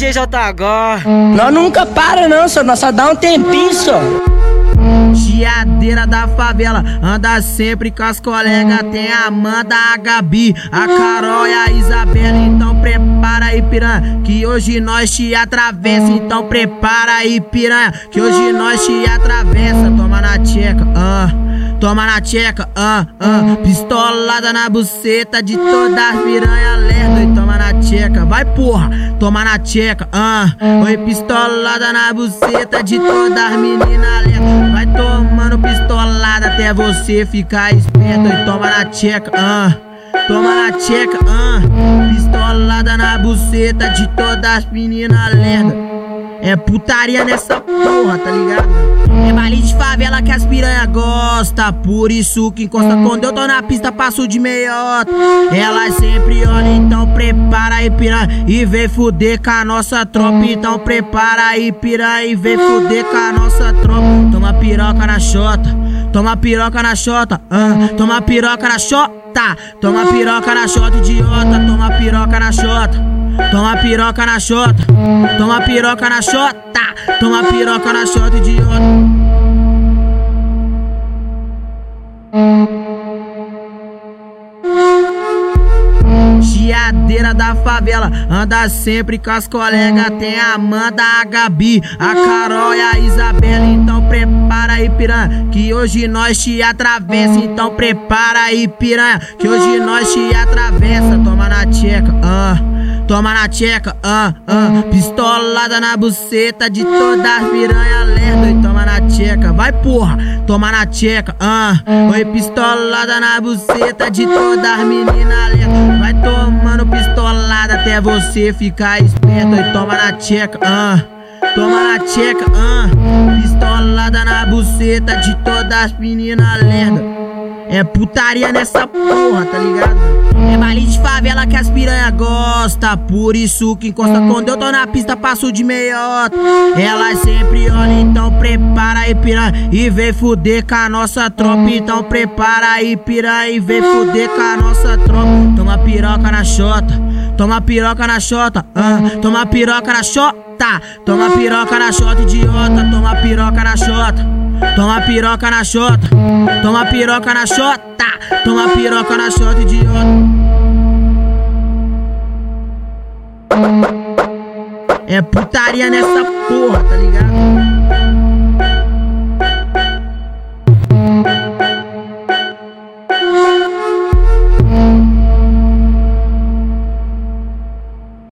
DJ JH. Nós nunca para não, só nós só dá um tempinho só. Chiadeira da favela, anda sempre com as colegas. Tem a Amanda, a Gabi, a Carol e a Isabela. Então prepara aí, piranha, que hoje nós te atravessa. Então prepara aí, piranha, que hoje nós te atravessa. Toma na tcheca, ah. Toma na tcheca, ah, ah. Pistolada na buceta de todas as piranha lerda. E toma na tcheca, vai porra. Toma na tcheca, ah. Oi, pistolada na buceta de todas as meninas lerda. Vai tomando pistolada até você ficar esperto. E toma na tcheca, ah. Toma na tcheca, ah. Pistolada na buceta de todas as meninas lerda. É putaria nessa porra, tá ligado? É baile de favela que as piranha gosta Por isso que encosta. Quando eu tô na pista passo de meiota Elas sempre olham, então prepara aí piranha E vem fuder com a nossa tropa. Então prepara aí piranha e vem fuder com a nossa tropa. Toma piroca na chota Toma piroca na chota, ah, toma piroca na chota, toma piroca na chota, idiota, toma piroca na chota. Toma piroca na chota, toma piroca na chota, toma piroca na chota, idiota. Chiadeira da favela, anda sempre com as colegas. Tem a Amanda, a Gabi, a Carol e a Isabela. Então prepara aí, piranha, que hoje nós te atravessa. Então prepara aí, piranha, que hoje nós te atravessa. Toma na tcheca, ah. Toma na tcheca, ah, ah. Pistolada na buceta de todas as piranha lerda. E toma na tcheca, vai porra. Toma na tcheca, ah. Oi, pistolada na buceta de todas as meninas lerda. Vai tomando pistolada até você ficar esperto. E toma na tcheca, ah. Toma na tcheca, ah. Pistolada na buceta de todas as meninas lerda. É putaria nessa porra, tá ligado? É baile de favela que as piranha gosta. Por isso que encosta. Quando eu tô na pista passo de meiota Elas sempre olham, então prepara aí piranha. E vem fuder com a nossa tropa. Então prepara aí piranha. E vem fuder com a nossa tropa. Toma piroca na chota Toma piroca na chota, ah, toma piroca na chota Toma piroca na chota, idiota. Toma piroca na chota Toma piroca na chota, toma piroca na chota, toma piroca na chota, idiota. É putaria nessa porra, tá ligado?